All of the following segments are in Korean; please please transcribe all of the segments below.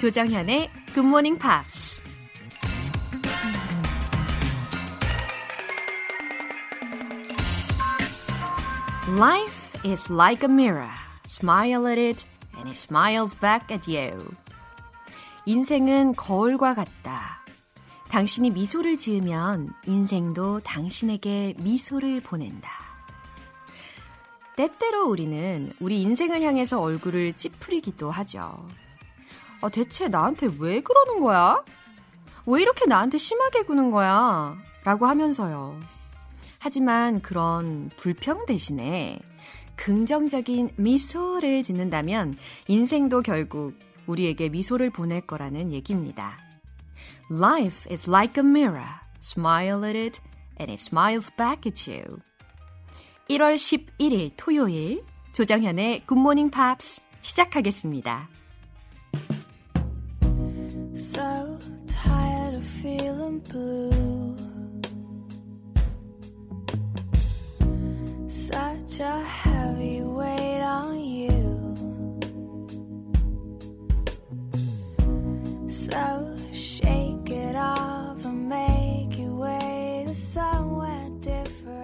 Good Morning Pops. Life is like a mirror. Smile at it and it smiles back at you. 인생은 거울과 같다. 당신이 미소를 지으면 인생도 당신에게 미소를 보낸다. 때때로 우리는 우리 인생을 향해서 얼굴을 찌푸리기도 하죠. 어, 대체 나한테 왜 그러는 거야? 왜 이렇게 나한테 심하게 구는 거야? 라고 하면서요. 하지만 그런 불평 대신에 긍정적인 미소를 짓는다면 인생도 결국 우리에게 미소를 보낼 거라는 얘기입니다. Life is like a mirror. Smile at it and it smiles back at you. 1월 11일 토요일 조정현의 굿모닝 팝스 시작하겠습니다. Blue. Such a heavy weight on you. So shake it off and make your way to somewhere different.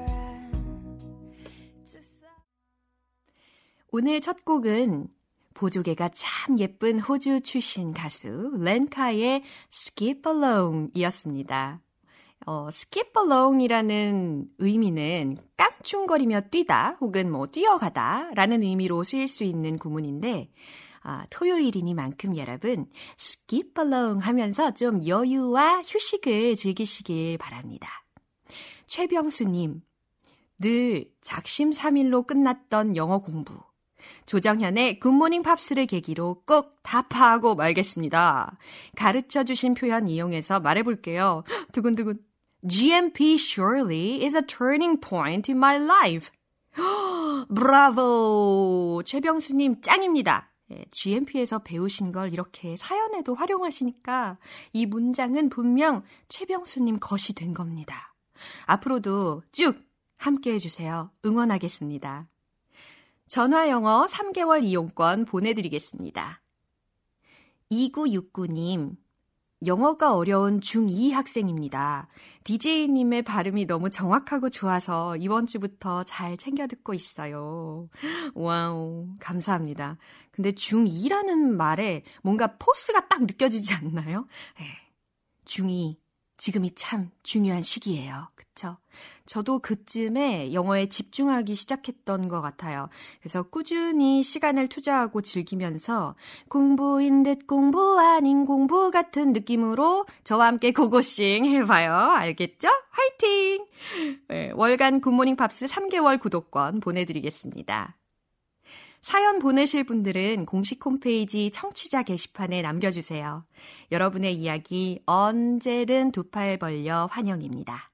오늘 첫 곡은 보조개가 참 예쁜 호주 출신 가수 렌카의 Skip Along 이었습니다. 어, skip along이라는 의미는 깡충거리며 뛰다 혹은 뭐 뛰어가다 라는 의미로 쓰일 수 있는 구문인데 아, 토요일이니만큼 여러분 skip along 하면서 좀 여유와 휴식을 즐기시길 바랍니다. 최병수님, 늘 작심삼일로 끝났던 영어 공부 조정현의 굿모닝 팝스를 계기로 꼭 답하고 말겠습니다. 가르쳐 주신 표현 이용해서 말해볼게요. 두근두근. GMP surely is a turning point in my life. 브라보! 최병수님 짱입니다. 예, GMP에서 배우신 걸 이렇게 사연에도 활용하시니까 이 문장은 분명 최병수님 것이 된 겁니다. 앞으로도 쭉 함께 해주세요. 응원하겠습니다. 전화 영어 3개월 이용권 보내드리겠습니다. 2969님, 영어가 어려운 중2 학생입니다. DJ님의 발음이 너무 정확하고 좋아서 이번 주부터 잘 챙겨 듣고 있어요. Wow, 감사합니다. 근데 중2라는 말에 뭔가 force가 딱 느껴지지 않나요? 네, 중2, 지금이 참 중요한 시기예요. 그쵸? 저도 그쯤에 영어에 집중하기 시작했던 것 같아요. 그래서 꾸준히 시간을 투자하고 즐기면서 공부인 듯 공부 아닌 공부 같은 느낌으로 저와 함께 고고싱 해봐요. 알겠죠? 화이팅! 네, 월간 굿모닝 팝스 3개월 구독권 보내드리겠습니다. 사연 보내실 분들은 공식 홈페이지 청취자 게시판에 남겨주세요. 여러분의 이야기 언제든 두 팔 벌려 환영입니다.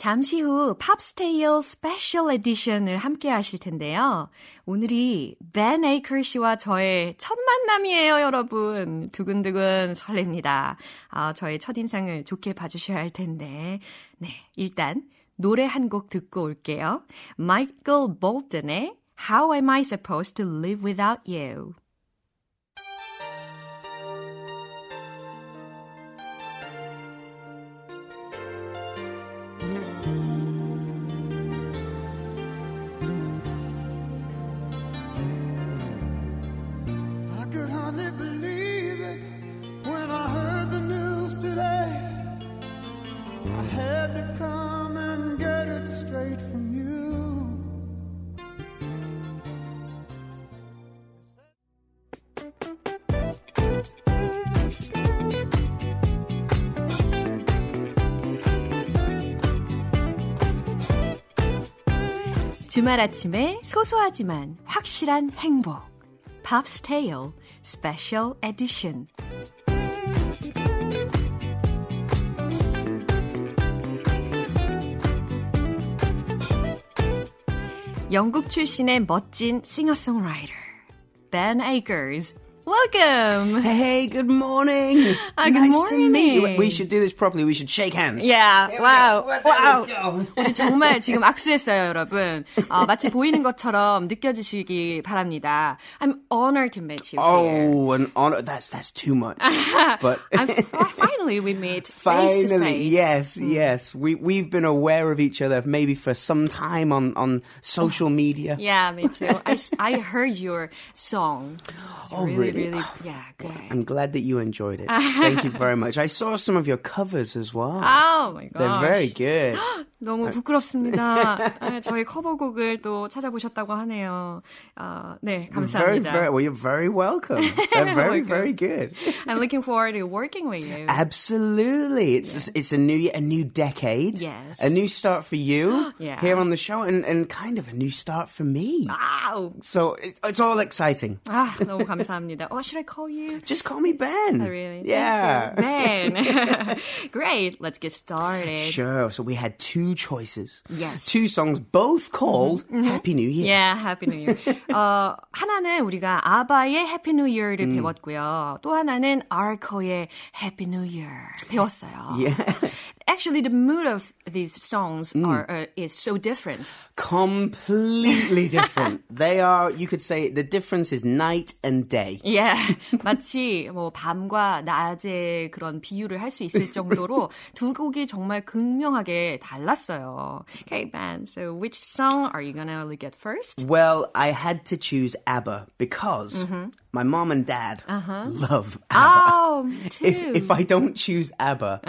잠시 후 Pops Tale special edition을 함께 하실 텐데요. 오늘이 벤 에이커 씨와 저의 첫 만남이에요, 여러분. 두근두근 설렙니다. 아, 저의 첫인상을 좋게 봐주셔야 할 텐데. 네, 일단 노래 한 곡 듣고 올게요. 마이클 볼튼의 How Am I Supposed to Live Without You? 주말 아침에 소소하지만 확실한 행복. Pop's Tale Special Edition. 영국 출신의 멋진 싱어송라이터 Ben Akers Welcome. Hey, good morning. Ah, good nice to meet you. morning. We should do this properly. We should shake hands. Yeah, Here we wow, go. Well, wow. there we go. 우리 정말 지금 악수했어요, 여러분. 어, 마치 보이는 것처럼 느껴지시기 바랍니다. I'm honored to meet you here. Oh, an honor. That's that's too much. But I'm, finally, we meet face to finally, face. yes, yes. We we've been aware of each other maybe for some time on on social media. Yeah, me too. I, s- I heard your song. It's Oh, really, really? Really, yeah, good. I'm glad that you enjoyed it. Thank you very much. I saw some of your covers as well. Oh my god. They're very good. 너무 부끄럽습니다. 아, 저희 커버곡을 또 찾아보셨다고 하네요. 아, 네, Very, 감사합니다. very. Well, you're very welcome. They're very, very good. I'm looking forward to working with you. Absolutely, it's it's a new year, a new decade. Yes. a new start for you Yeah. here on the show, and and kind of a new start for me. 아우. So it, it's all exciting. 아, 너무 감사합니다. Oh, should I call you? Just call me Ben. Oh, really? Yeah. Thank you. Ben. Great. Let's get started. Sure. So we had two choices. Yes. Two songs, both called Happy New Year. Yeah, Happy New Year. 어, 하나는 우리가 아바의 Happy New Year를 배웠고요. 또 하나는 아르코의 Happy New Year 배웠어요. Yeah. Actually, the mood of these songs are uh, is so different. Completely different. they are. You could say the difference is night and day. Yeah, 마치 뭐 밤과 낮의 그런 비유를 할 수 있을 정도로 두 곡이 정말 극명하게 달랐어요. Okay, Ben. So, which song are you gonna look at first? Well, I had to choose ABBA because my mom and dad love ABBA. Oh, me too. if, if I don't choose ABBA,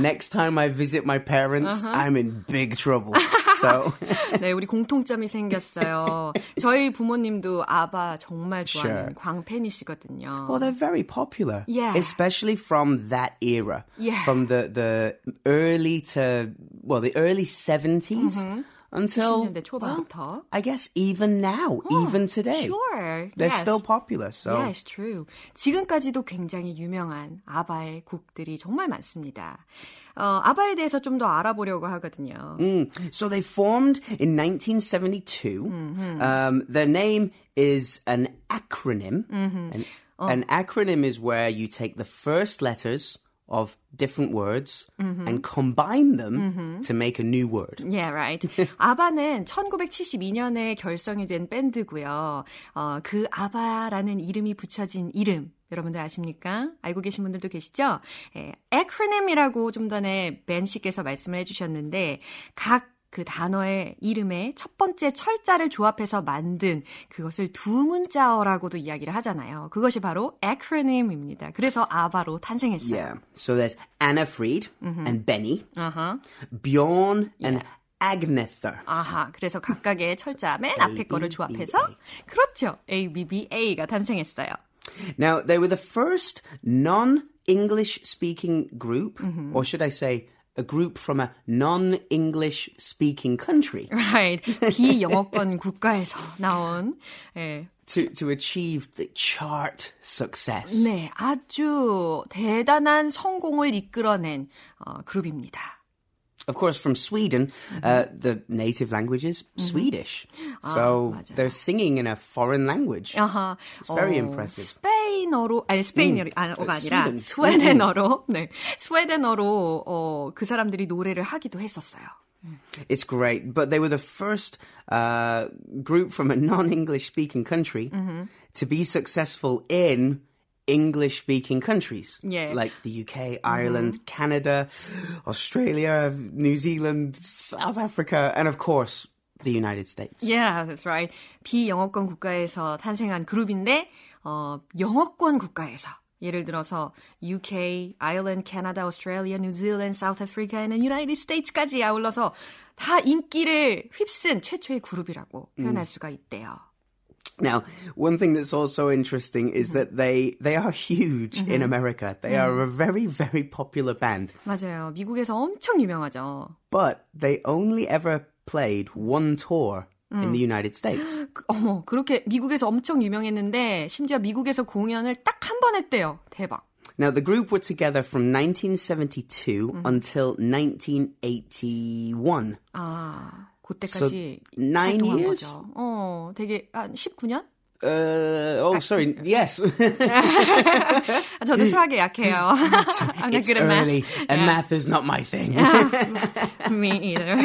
next time I visit my parents, I'm in big trouble. So, 네, 우리 공통점이 생겼어요. 저희 부모님도 아바 정말 좋아하는 Sure. 광팬이시거든요. well, they're very popular. Yeah. Especially from that era. Yeah. From the, the early to, well, the early 70s until, 90년대 초반부터. I guess even now, even today. Sure. They're yes. still popular. So, Yeah, it's true. 지금까지도 굉장히 유명한 아바의 곡들이 정말 많습니다. 어, 아바에 대해서 좀 더 알아보려고 하거든요. Mm. So they formed in 1972. Um, their name is an acronym. An, an acronym is where you take the first letters of different words and combine them to make a new word. Yeah, right. 아바는 1972년에 결성이 된 밴드고요. 어, 그 아바라는 이름이 붙여진 이름 여러분들 아십니까? 알고 계신 분들도 계시죠? 예, acronym이라고 좀 전에 벤 씨께서 말씀을 해주셨는데 각 그 단어의 이름에 첫 번째 철자를 조합해서 만든 그것을 두 문자어라고도 이야기를 하잖아요. 그것이 바로 acronym입니다. 그래서 아바로 탄생했어요. Yeah. So there's Anna Fried and Benny, 아하. Bjorn and Agnetha. 아하, 그래서 각각의 철자 맨 앞에 거를 조합해서 그렇죠. ABBA가 탄생했어요. Now, they were the first non English speaking group, or should I say, a group from a non English speaking country Right. 비영어권 국가에서 나온 예. to, to achieve the chart success. 네, 아주 대단한 성공을 이끌어낸 어, 그룹입니다. Of course, from Sweden, uh, the native language is Swedish. So 맞아요. they're singing in a foreign language. 아하. It's very 어, impressive. 스페인어로 아니 스페인어가 아니라 스웨덴. 스웨덴어로 네. 스웨덴어로 어, 그 사람들이 노래를 하기도 했었어요. It's great. But they were the first uh, group from a non English speaking country to be successful in English speaking countries. Yeah. Like the UK, Ireland, Canada, Australia, New Zealand, South Africa, and of course, the United States. Yeah, that's right. 비영어권 국가에서 탄생한 그룹인데 어, 영어권 국가에서 예를 들어서 UK, Ireland, Canada, Australia, New Zealand, South Africa, and United States까지 아울러서 다 인기를 휩쓴 최초의 그룹이라고 표현할 수가 있대요. Now, one thing that's also interesting is that they they are huge in America. They are a very very popular band, 맞아요. 미국에서 엄청 유명하죠. but they only ever played one tour 음. in the United States. 어머, 그렇게 미국에서 엄청 유명했는데 심지어 미국에서 공연을 딱 한 번 했대요. 대박. Now, the group were together from 1972 mm. until 1981. 아, 그때까지 so nine years? 거죠. 어, 되게 한 19년? Uh, oh, sorry. Yes. 저도 수학에 약해요. I'm not good at early, math. and yeah. math is not my thing. Me either.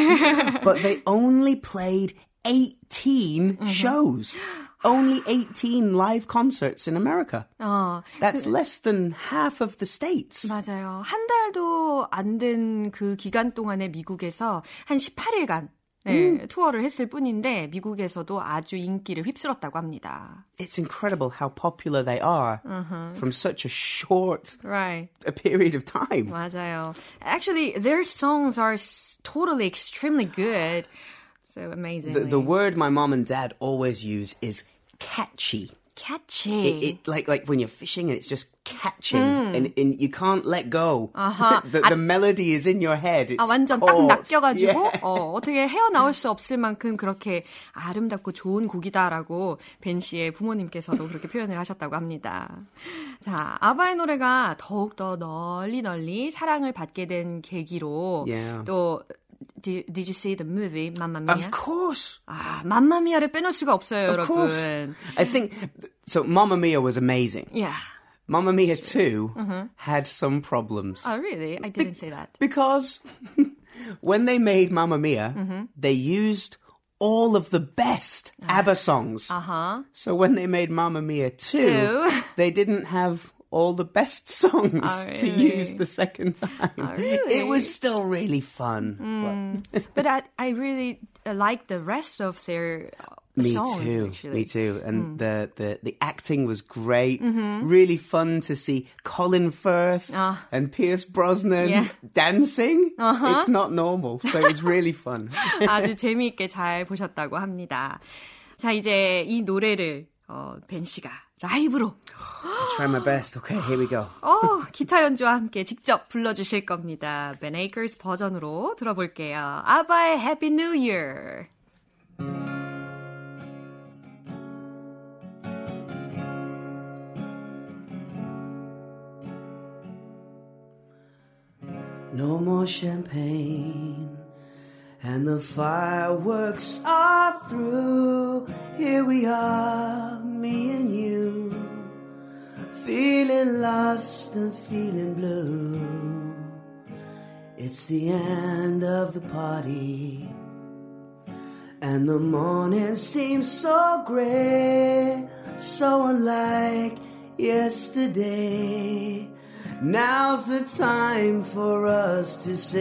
but they only played 18 mm-hmm. shows. Only 18 live concerts in America. 어, That's 그, less than half of the states. 맞아요. 한 달도 안 된 그 기간 동안에 미국에서 한 18일간 네, 음. 투어를 했을 뿐인데 미국에서도 아주 인기를 휩쓸었다고 합니다. It's incredible how popular they are uh-huh. from such a short right. a period of time. 맞아요. Actually, their songs are totally extremely good. So amazing. The, the word my mom and dad always use is catchy. Catchy. It, it, like like when you're fishing and it's just catching mm. and, and you can't let go. Uh-huh. the, the melody is in your head. It's 아, 완전 caught. 딱 낚여가지고 yeah. 어, 어떻게 헤어나올 수 없을 만큼 그렇게 아름답고 좋은 곡이다라고 벤 씨의 부모님께서도 그렇게 표현을 하셨다고 합니다. 자, 아바의 노래가 더욱 더 널리 널리 사랑을 받게 된 계기로 yeah. 또 did, did you see the movie Mamma Mia? Of course. 아, Mamma Mia를 빼놓을 수가 없어요, of 여러분. Course. I think so. Mamma Mia was amazing. Yeah. Mamma Mia 2 uh-huh. had some problems. Oh, really? I didn't Be- say that. Because when they made Mamma Mia, mm-hmm. they used all of the best ah. ABBA songs. Uh-huh. So when they made Mamma Mia 2, Two. they didn't have all the best songs oh, really? to use the second time. Oh, really? It was still really fun. Mm. But, but I, I really like the rest of their me songs, too. Actually. Me too. And mm. the, the, the acting was great. Mm-hmm. Really fun to see Colin Firth uh, and Pierce Brosnan yeah. dancing. Uh-huh. It's not normal. So it's really fun. 아주 재미있게 잘 보셨다고 합니다. 자, 이제 이 노래를 어, 벤 씨가 라이브로 I'll try my best. Okay, here we go. 어, 기타 연주와 함께 직접 불러주실 겁니다. Ben Akers 버전으로 들어볼게요. 아바의 Happy New Year. No more champagne, and the fireworks are through. Here we are, me and you, feeling lost and feeling blue. It's the end of the party, and the morning seems so gray, so unlike yesterday. Now's the time for us to say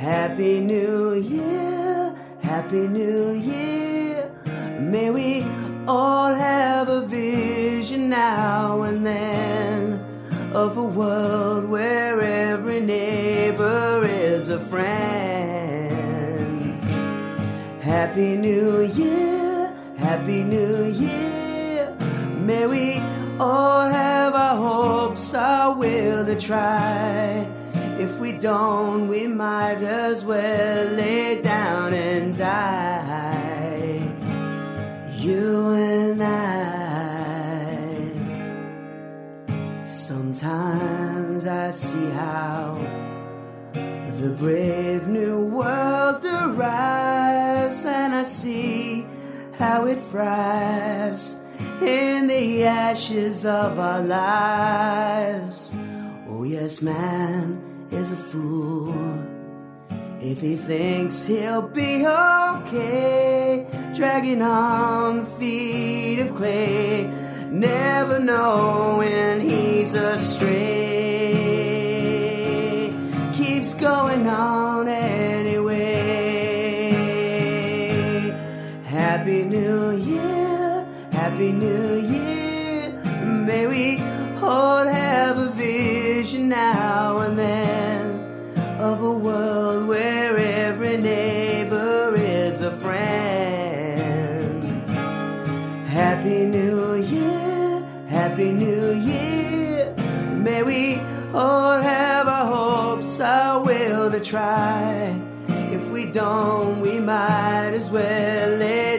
Happy New Year, Happy New Year. May we all have a vision now and then of a world where every neighbor is a friend. Happy New Year, Happy New Year. May we all have our hopes, our will to try. If we don't, we might as well lay down and die. You and I. Sometimes I see how the brave new world arrives, and I see how it thrives in the ashes of our lives. Oh, yes, man is a fool if he thinks he'll be okay, dragging on feet of clay, never knowing he's astray. Keeps going on Happy New Year. May we all have a vision now and then of a world where every neighbor is a friend. Happy New Year. Happy New Year. May we all have our hopes, our will to try. If we don't, we might as well lay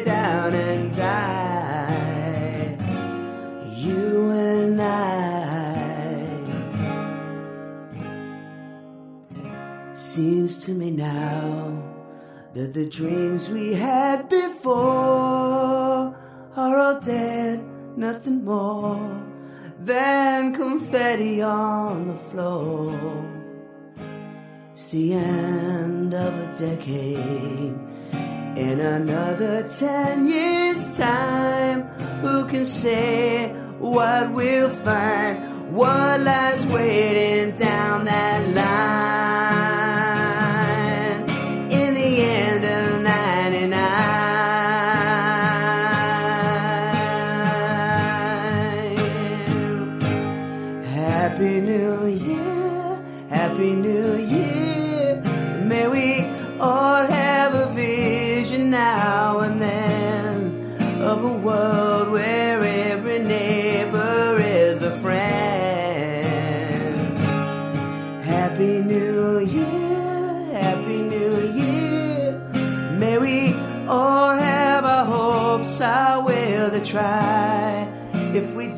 to me now that the dreams we had before are all dead, nothing more than confetti on the floor. It's the end of a decade. In another ten years' time, who can say what we'll find? What lies waiting down that line?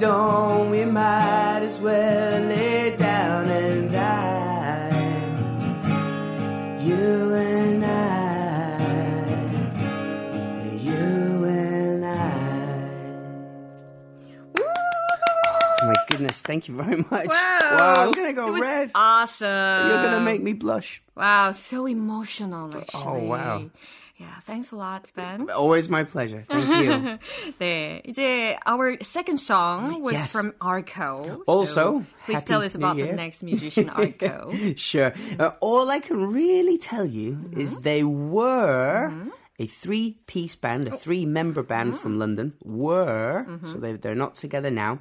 Don't, we might as well lay down and die. You and I, you and I. Oh my goodness, thank you very much. Wow. I'm gonna go It was red. Awesome. You're gonna make me blush. Wow, so emotional actually. Oh, wow. Yeah, thanks a lot, Ben. Always my pleasure. Thank you. 네, 이제 our second song was Yes. from Arco. Also, So please Happy tell us about New the Year. next musician, Arco. sure. Uh, all I can really tell you is they were a three piece band, a three member band from London. Were, so they, they're not together now.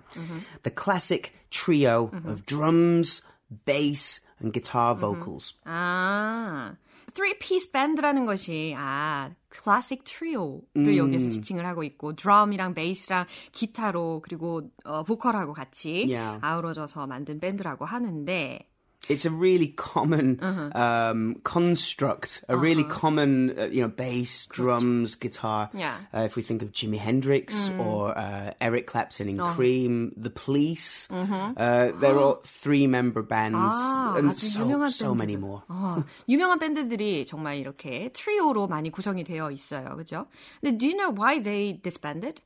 The classic trio of drums, bass, and guitar vocals. 아, Three piece band라는 것이 아 클래식 트리오를 여기서 지칭을 하고 있고 드럼이랑 베이스랑 기타로 그리고 어, 보컬하고 같이 Yeah. 아우러져서 만든 밴드라고 하는데 It's a really common um, construct, a really common, uh, you know, bass, drums, guitar. Yeah. Uh, if we think of Jimi Hendrix or uh, Eric Clapton in Cream, The Police, uh, they're all three-member bands, 아, and 아주 so 유명한 so many 밴드들. more. 어, 유명한 밴드들이 정말 이렇게 트리오로 많이 구성이 되어 있어요. 그죠? 근데 do you know why they disbanded?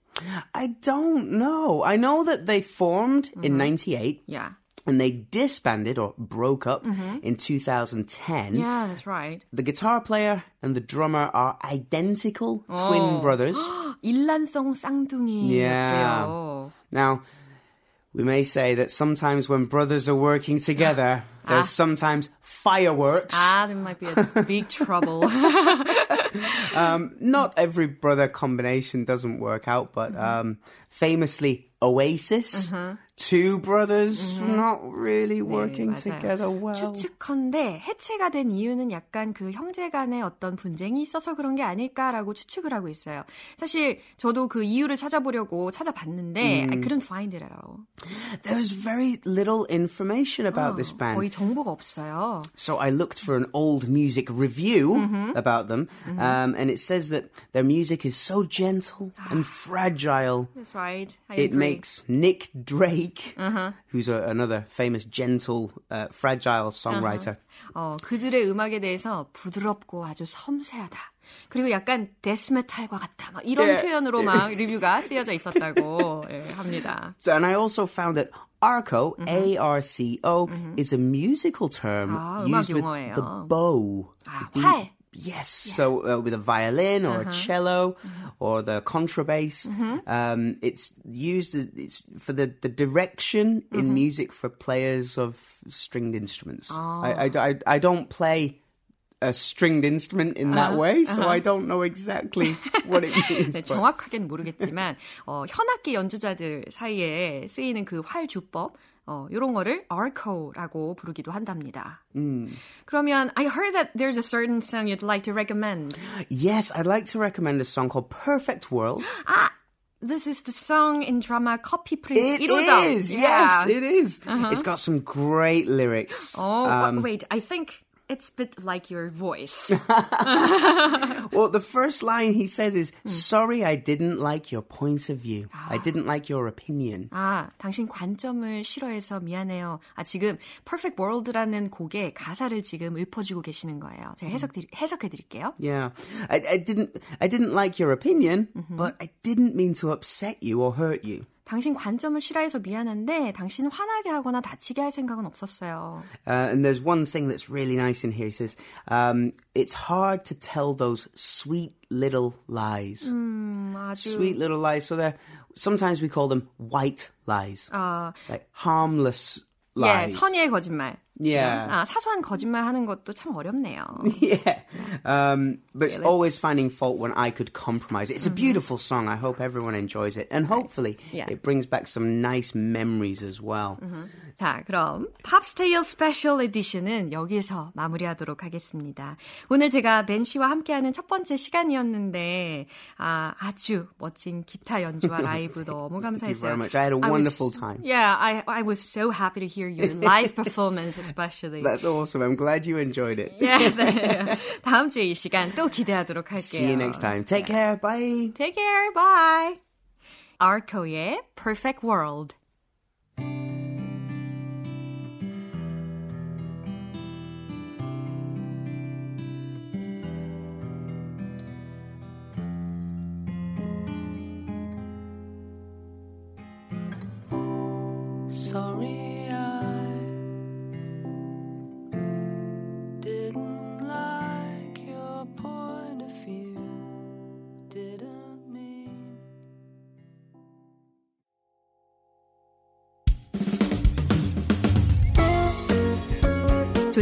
I don't know. I know that they formed in '98. Yeah. And they disbanded or broke up in 2010. Yeah, that's right. The guitar player and the drummer are identical twin brothers. 일란성 쌍둥이였대요. Yeah. Now, we may say that sometimes when brothers are working together, there's sometimes fireworks. Ah, there might be a big trouble. Not every brother combination doesn't work out, but um, famously, Oasis, two brothers not really working 맞아요. together well. 추측컨대 해체가 된 이유는 약간 그 형제 간의 어떤 분쟁이 있어서 그런 게 아닐까라고 추측을 하고 있어요. 사실 저도 그 이유를 찾아보려고 찾아봤는데 I couldn't find it at all. There's very little information about this band. 거의 정보가 없어요. So I looked for an old music review Mm-hmm. about them, um, and it says that their music is so gentle and fragile. That's right. I It agree. makes Nick Drake, Uh-huh. who's a, another famous, gentle, uh, fragile songwriter. 어, 그들의 음악에 대해서 부드럽고 아주 섬세하다. 그리고 약간 데스메탈과 같다. 막 이런 예. 표현으로 막 리뷰가 쓰여져 있었다고 예, 합니다. So, and I also found that arco, Mm-hmm. A-R-C-O, is a musical term 아, used with the bow. 아, 활. Yes, so uh, with a violin or Uh-huh. a cello Mm-hmm. or the contrabass, um, it's used as, it's for the, the direction Mm-hmm. in music for players of stringed instruments. Ah. I, I, I, I don't play a stringed instrument in Uh-huh. that way, so I don't know exactly what it means. 네, but- 정확하게는 모르겠지만 어, 현악기 연주자들 사이에 쓰이는 그 활 주법 어, 이런 거를 arco라고 부르기도 한답니다. 그러면 I heard that there's a certain song you'd like to recommend. Yes, I'd like to recommend a song called Perfect World. This is the song in drama Coffee Prince It 1호점. is, Yeah. yes, it is. It's got some great lyrics. Oh, Um, wait, I think it's a bit like your voice. well, the first line he says is, sorry I didn't like your point of view. I didn't like your opinion. 아, 당신 관점을 싫어해서 미안해요. 아, 지금 Perfect World라는 곡의 가사를 지금 읊어주고 계시는 거예요. 제가 해석, 해석해 드릴게요. Yeah. I, I didn't, I didn't like your opinion, but I didn't mean to upset you or hurt you. 당신 관점을 싫어해서 미안한데 당신 화나게 하거나 다치게 할 생각은 없었어요. Uh, and there's one thing that's really nice in here. He says, um, it's hard to tell those sweet little lies. 음, 아주 Sweet little lies. So they're, sometimes we call them white lies. 아, Like harmless 예, lies. 선의의 거짓말. Yeah. 아, 사소한 거짓말 하는 것도 참 어렵네요. yeah. Um, but it's always finding fault when I could compromise. It's a beautiful song. I hope everyone enjoys it. And hopefully Yeah. it brings back some nice memories as well. 자, 그럼 팝스테일 스페셜 에디션은 여기서 마무리하도록 하겠습니다. 오늘 제가 벤 씨와 함께하는 첫 번째 시간이었는데 아, 아주 멋진 기타 연주와 라이브 너무 감사했어요. very much. I had a was- wonderful time. Yeah, I I was so happy to hear your live performance especially. That's awesome. I'm glad you enjoyed it. 예, 네. 다음 주에 이 시간 또 기대하도록 할게요. See you next time. Take care. Bye. Take care. Bye. Arco의 Perfect World.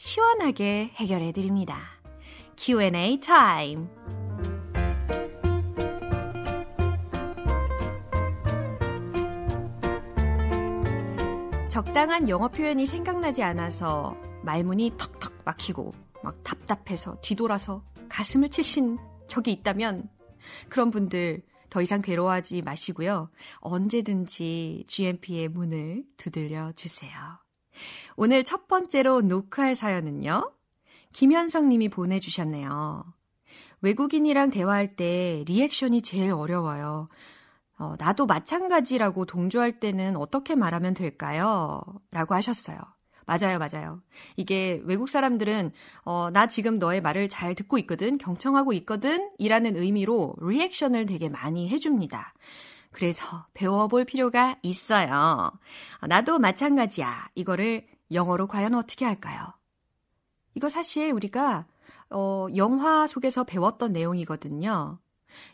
시원하게 해결해 드립니다. Q&A 타임. 적당한 영어 표현이 생각나지 않아서 말문이 턱턱 막히고 막 답답해서 뒤돌아서 가슴을 치신 적이 있다면 그런 분들 더 이상 괴로워하지 마시고요. 언제든지 GMP의 문을 두들려 주세요. 오늘 첫 번째로 녹화할 사연은요. 김현성 님이 보내주셨네요. 외국인이랑 대화할 때 리액션이 제일 어려워요. 어, 나도 마찬가지라고 동조할 때는 어떻게 말하면 될까요? 라고 하셨어요. 맞아요, 맞아요. 이게 외국 사람들은, 어, 나 지금 너의 말을 잘 듣고 있거든, 경청하고 있거든, 이라는 의미로 리액션을 되게 많이 해줍니다. 그래서 배워볼 필요가 있어요. 나도 마찬가지야. 이거를 영어로 과연 어떻게 할까요? 이거 사실 우리가 어, 영화 속에서 배웠던 내용이거든요.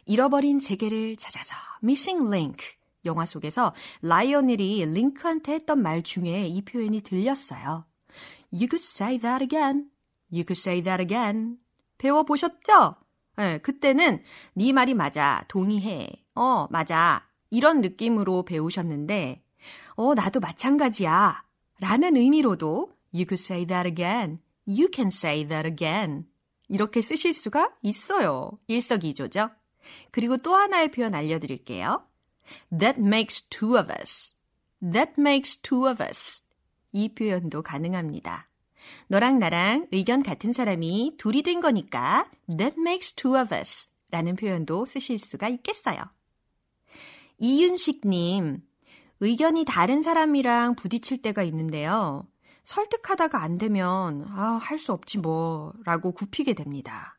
잃어버린 세계를 찾아서 Missing Link 영화 속에서 라이오넬이 링크한테 했던 말 중에 이 표현이 들렸어요. You could say that again. You could say that again. 배워보셨죠? 네, 그때는 네 말이 맞아. 동의해. 어, 맞아. 이런 느낌으로 배우셨는데 어, 나도 마찬가지야. 라는 의미로도 You could say that again. You can say that again. 이렇게 쓰실 수가 있어요. 일석이조죠. 그리고 또 하나의 표현 알려드릴게요. That makes two of us. That makes two of us. 이 표현도 가능합니다. 너랑 나랑 의견 같은 사람이 둘이 된 거니까 That makes two of us. 라는 표현도 쓰실 수가 있겠어요. 이윤식님, 의견이 다른 사람이랑 부딪힐 때가 있는데요. 설득하다가 안 되면, 아, 할 수 없지 뭐, 라고 굽히게 됩니다.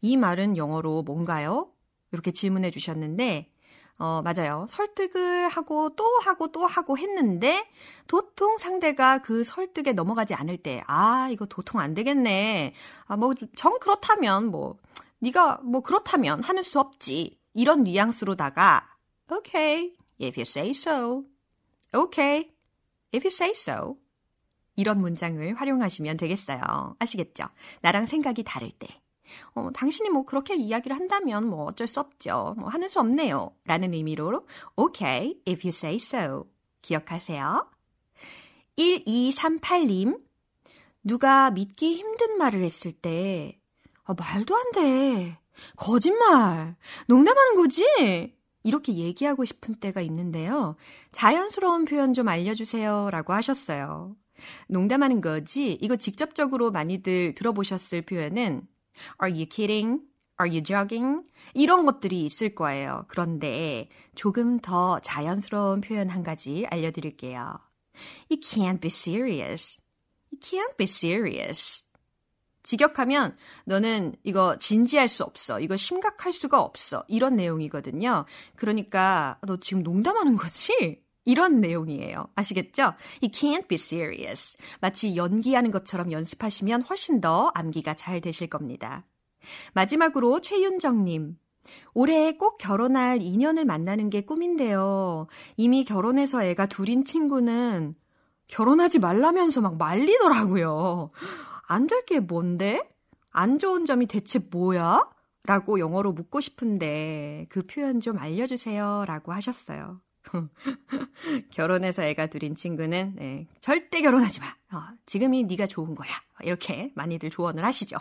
이 말은 영어로 뭔가요? 이렇게 질문해 주셨는데, 어, 맞아요. 설득을 하고 또 하고 또 하고 했는데, 도통 상대가 그 설득에 넘어가지 않을 때, 아, 이거 도통 안 되겠네. 아, 뭐, 정 그렇다면, 뭐, 네가 뭐 그렇다면 하는 수 없지. 이런 뉘앙스로다가, okay, if you say so. okay, if you say so. 이런 문장을 활용하시면 되겠어요. 아시겠죠? 나랑 생각이 다를 때. 어, 당신이 뭐 그렇게 이야기를 한다면 뭐 어쩔 수 없죠. 뭐 하는 수 없네요. 라는 의미로 okay, if you say so. 기억하세요. 1238님, 누가 믿기 힘든 말을 했을 때, 아, 말도 안 돼. 거짓말. 농담하는 거지? 이렇게 얘기하고 싶은 때가 있는데요. 자연스러운 표현 좀 알려주세요. 라고 하셨어요. 농담하는 거지? 이거 직접적으로 많이들 들어보셨을 표현은 Are you kidding? Are you jogging? 이런 것들이 있을 거예요. 그런데 조금 더 자연스러운 표현 한 가지 알려드릴게요. You can't be serious. You can't be serious. 직역하면 너는 이거 진지할 수 없어. 이거 심각할 수가 없어. 이런 내용이거든요. 그러니까 너 지금 농담하는 거지? 이런 내용이에요. 아시겠죠? You can't be serious. 마치 연기하는 것처럼 연습하시면 훨씬 더 암기가 잘 되실 겁니다. 마지막으로 최윤정님. 올해 꼭 결혼할 인연을 만나는 게 꿈인데요. 이미 결혼해서 애가 둘인 친구는 결혼하지 말라면서 막 말리더라고요. 안 될 게 뭔데? 안 좋은 점이 대체 뭐야? 라고 영어로 묻고 싶은데 그 표현 좀 알려주세요. 라고 하셨어요. 결혼해서 애가 둘인 친구는 네, 절대 결혼하지 마. 어, 지금이 네가 좋은 거야. 이렇게 많이들 조언을 하시죠.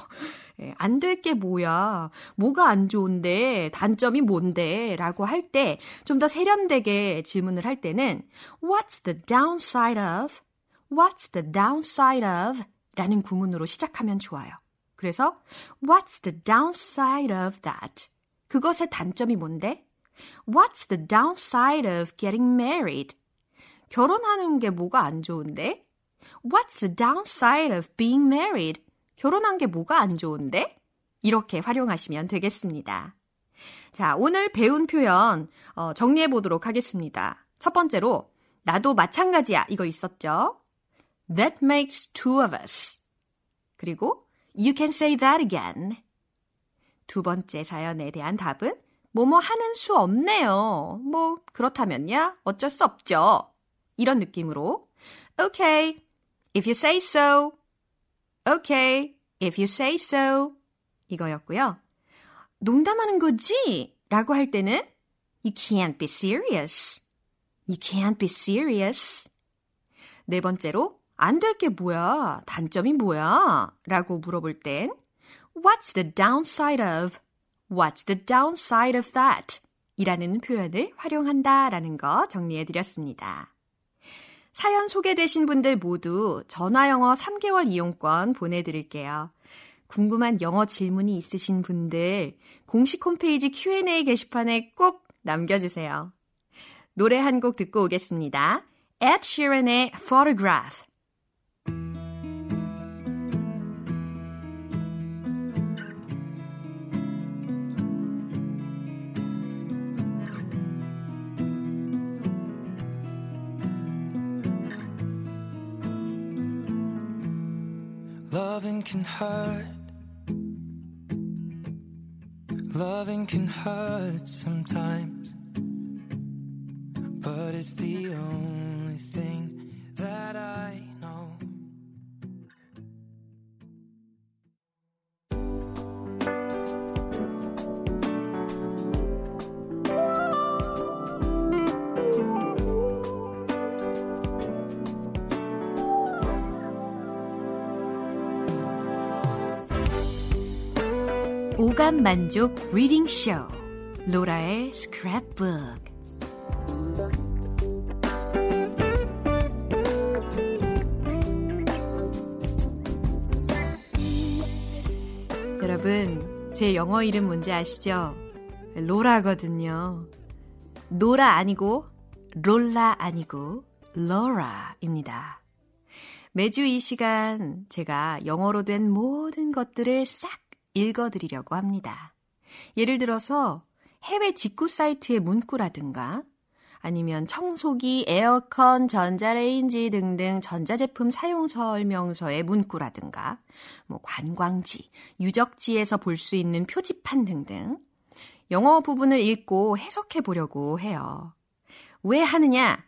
네, 안될 게 뭐야? 뭐가 안 좋은데? 단점이 뭔데? 라고 할 때 좀 더 세련되게 질문을 할 때는 What's the downside of? What's the downside of? 라는 구문으로 시작하면 좋아요. 그래서 What's the downside of that? 그것의 단점이 뭔데? What's the downside of getting married? 결혼하는 게 뭐가 안 좋은데? What's the downside of being married? 결혼한 게 뭐가 안 좋은데? 이렇게 활용하시면 되겠습니다. 자, 오늘 배운 표현 어, 정리해 보도록 하겠습니다. 첫 번째로 나도 마찬가지야 이거 있었죠? That makes two of us. 그리고 You can say that again. 두 번째 사연에 대한 답은 뭐뭐 하는 수 없네요. 뭐 그렇다면야 어쩔 수 없죠. 이런 느낌으로 Okay, if you say so. Okay, if you say so. 이거였고요. 농담하는 거지? 라고 할 때는 You can't be serious. You can't be serious. 네 번째로 안 될 게 뭐야? 단점이 뭐야? 라고 물어볼 땐 What's the downside of? What's the downside of that? 이라는 표현을 활용한다 라는 거 정리해 드렸습니다. 사연 소개되신 분들 모두 전화영어 3개월 이용권 보내드릴게요. 궁금한 영어 질문이 있으신 분들 공식 홈페이지 Q&A 게시판에 꼭 남겨주세요. 노래 한 곡 듣고 오겠습니다. Ed Sheeran의 Photograph can hurt. Loving can hurt sometimes. But it's the only thing that I 오감 만족 reading show 로라의 스크랩북 여러분 제 영어 이름 뭔지 아시죠? 로라거든요. 노라 아니고 롤라 아니고 로라입니다. 매주 이 시간 제가 영어로 된 모든 것들을 싹 읽어드리려고 합니다. 예를 들어서 해외 직구 사이트의 문구라든가 아니면 청소기, 에어컨, 전자레인지 등등 전자제품 사용 설명서의 문구라든가 뭐 관광지, 유적지에서 볼 수 있는 표지판 등등 영어 부분을 읽고 해석해 보려고 해요. 왜 하느냐?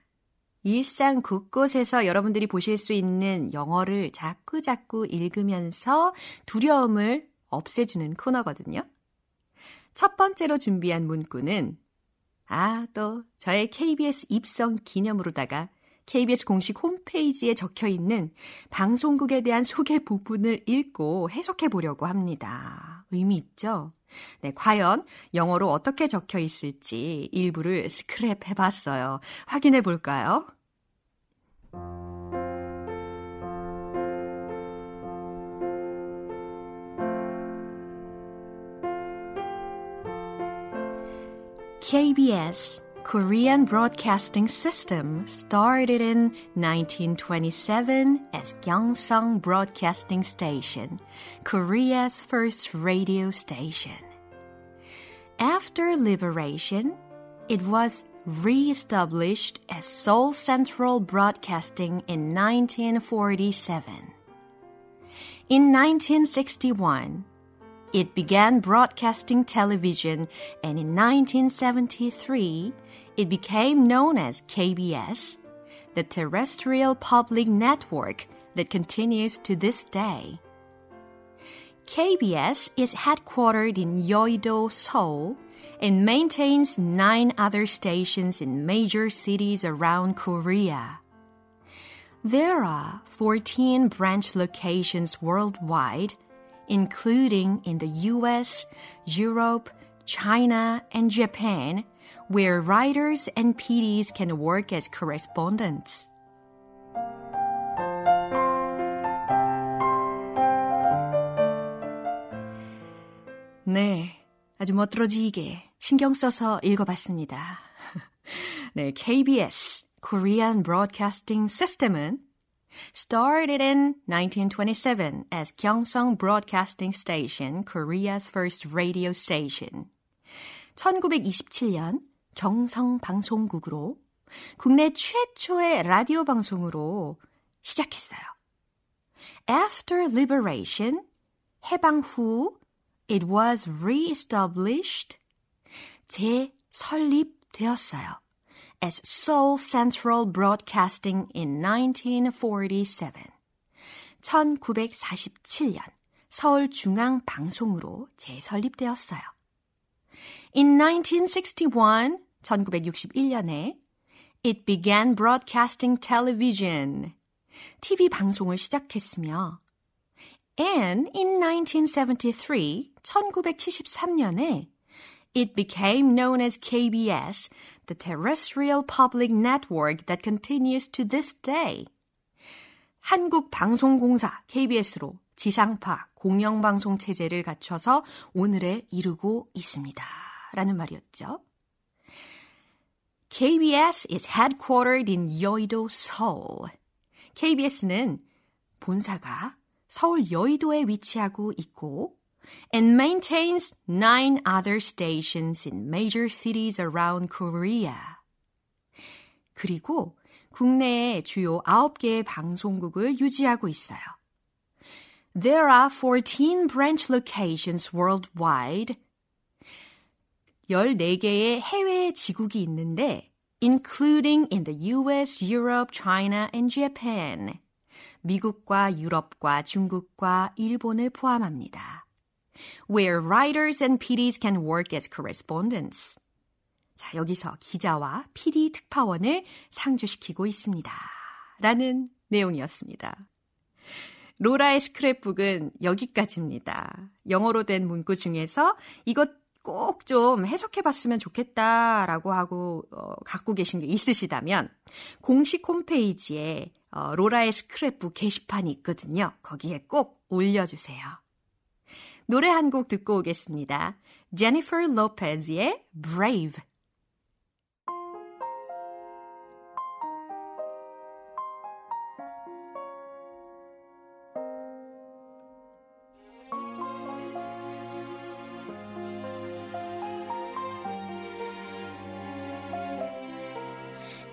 일상 곳곳에서 여러분들이 보실 수 있는 영어를 자꾸자꾸 읽으면서 두려움을 없애주는 코너거든요. 첫 번째로 준비한 문구는 아, 또 저의 KBS 입성 기념으로다가 KBS 공식 홈페이지에 적혀 있는 방송국에 대한 소개 부분을 읽고 해석해 보려고 합니다. 의미 있죠? 네, 과연 영어로 어떻게 적혀 있을지 일부를 스크랩 해봤어요. 확인해 볼까요? KBS Korean Broadcasting System started in 1927 as Gyeongsang Broadcasting Station, Korea's first radio station. After liberation, it was re-established as Seoul Central Broadcasting in 1947. In 1961, it began broadcasting television and in 1973, it became known as KBS, the terrestrial public network that continues to this day. KBS is headquartered in Yeouido, Seoul, and maintains nine other stations in major cities around Korea. There are 14 branch locations worldwide including in the US, Europe, China, and Japan, where writers and PDs can work as correspondents. 네, 아주 멋들어지게 신경 써서 읽어봤습니다. 네, KBS, Korean Broadcasting System은 Started in 1927 as Gyeongsang Broadcasting Station, Korea's first radio station. 1927년 경성 방송국으로 국내 최초의 라디오 방송으로 시작했어요. After liberation, 해방 후, it was re-established, 재설립되었어요. As Seoul Central Broadcasting in 1947. 1947년 서울 중앙 방송으로 재설립되었어요. In 1961, 1961년에 it began broadcasting television. TV 방송을 시작했으며 and in 1973, 1973년에 it became known as KBS, the terrestrial public network that continues to this day. 한국방송공사 KBS로 지상파 공영방송 체제를 갖춰서 오늘에 이르고 있습니다. 라는 말이었죠. KBS is headquartered in Yeouido, Seoul. KBS는 본사가 서울 여의도에 위치하고 있고 and maintains nine other stations in major cities around Korea. 그리고 국내에 주요 9개의 방송국을 유지하고 있어요. There are 14 branch locations worldwide. 14개의 해외 지국이 있는데 including in the US, Europe, China and Japan. 미국과 유럽과 중국과 일본을 포함합니다. Where writers and PDs can work as correspondents. 자, 여기서 기자와 PD 특파원을 상주시키고 있습니다. 라는 내용이었습니다. 로라의 스크랩북은 여기까지입니다. 영어로 된 문구 중에서 이것 꼭 좀 해석해 봤으면 좋겠다라고 하고 어, 갖고 계신 게 있으시다면 공식 홈페이지에 어, 로라의 스크랩북 게시판이 있거든요. 거기에 꼭 올려주세요. 노래 한 곡 듣고 오겠습니다. 제니퍼 로페즈의 Brave.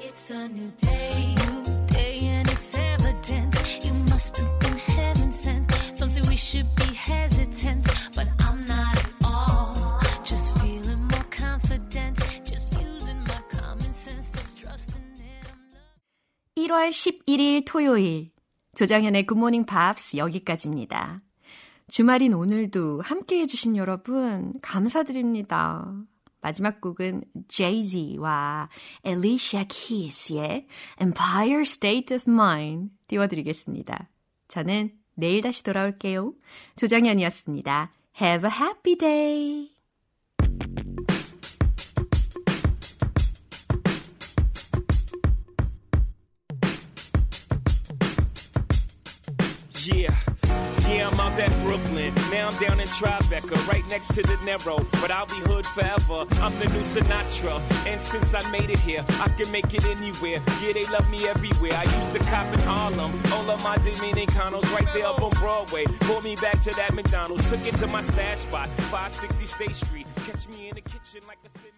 It's a new day, new day, and it's evident you must have been heaven sent. Something we should be 1월 11일 토요일 조정현의 굿모닝 팝스 여기까지입니다. 주말인 오늘도 함께 해주신 여러분, 감사드립니다. 마지막 곡은 Jay-Z와 Alicia Keys의 Empire State of Mind 띄워드리겠습니다. 저는 내일 다시 돌아올게요. 조정현이었습니다. Have a happy day! Brooklyn. Now I'm down in Tribeca, right next to the Narrow. But I'll be hood forever. I'm the new Sinatra. And since I made it here, I can make it anywhere. Yeah, they love me everywhere. I used to cop in Harlem. All of my Dominicanos right there up on Broadway. Pulled me back to that McDonald's. Took it to my stash spot, 560 State Street. Catch me in the kitchen like a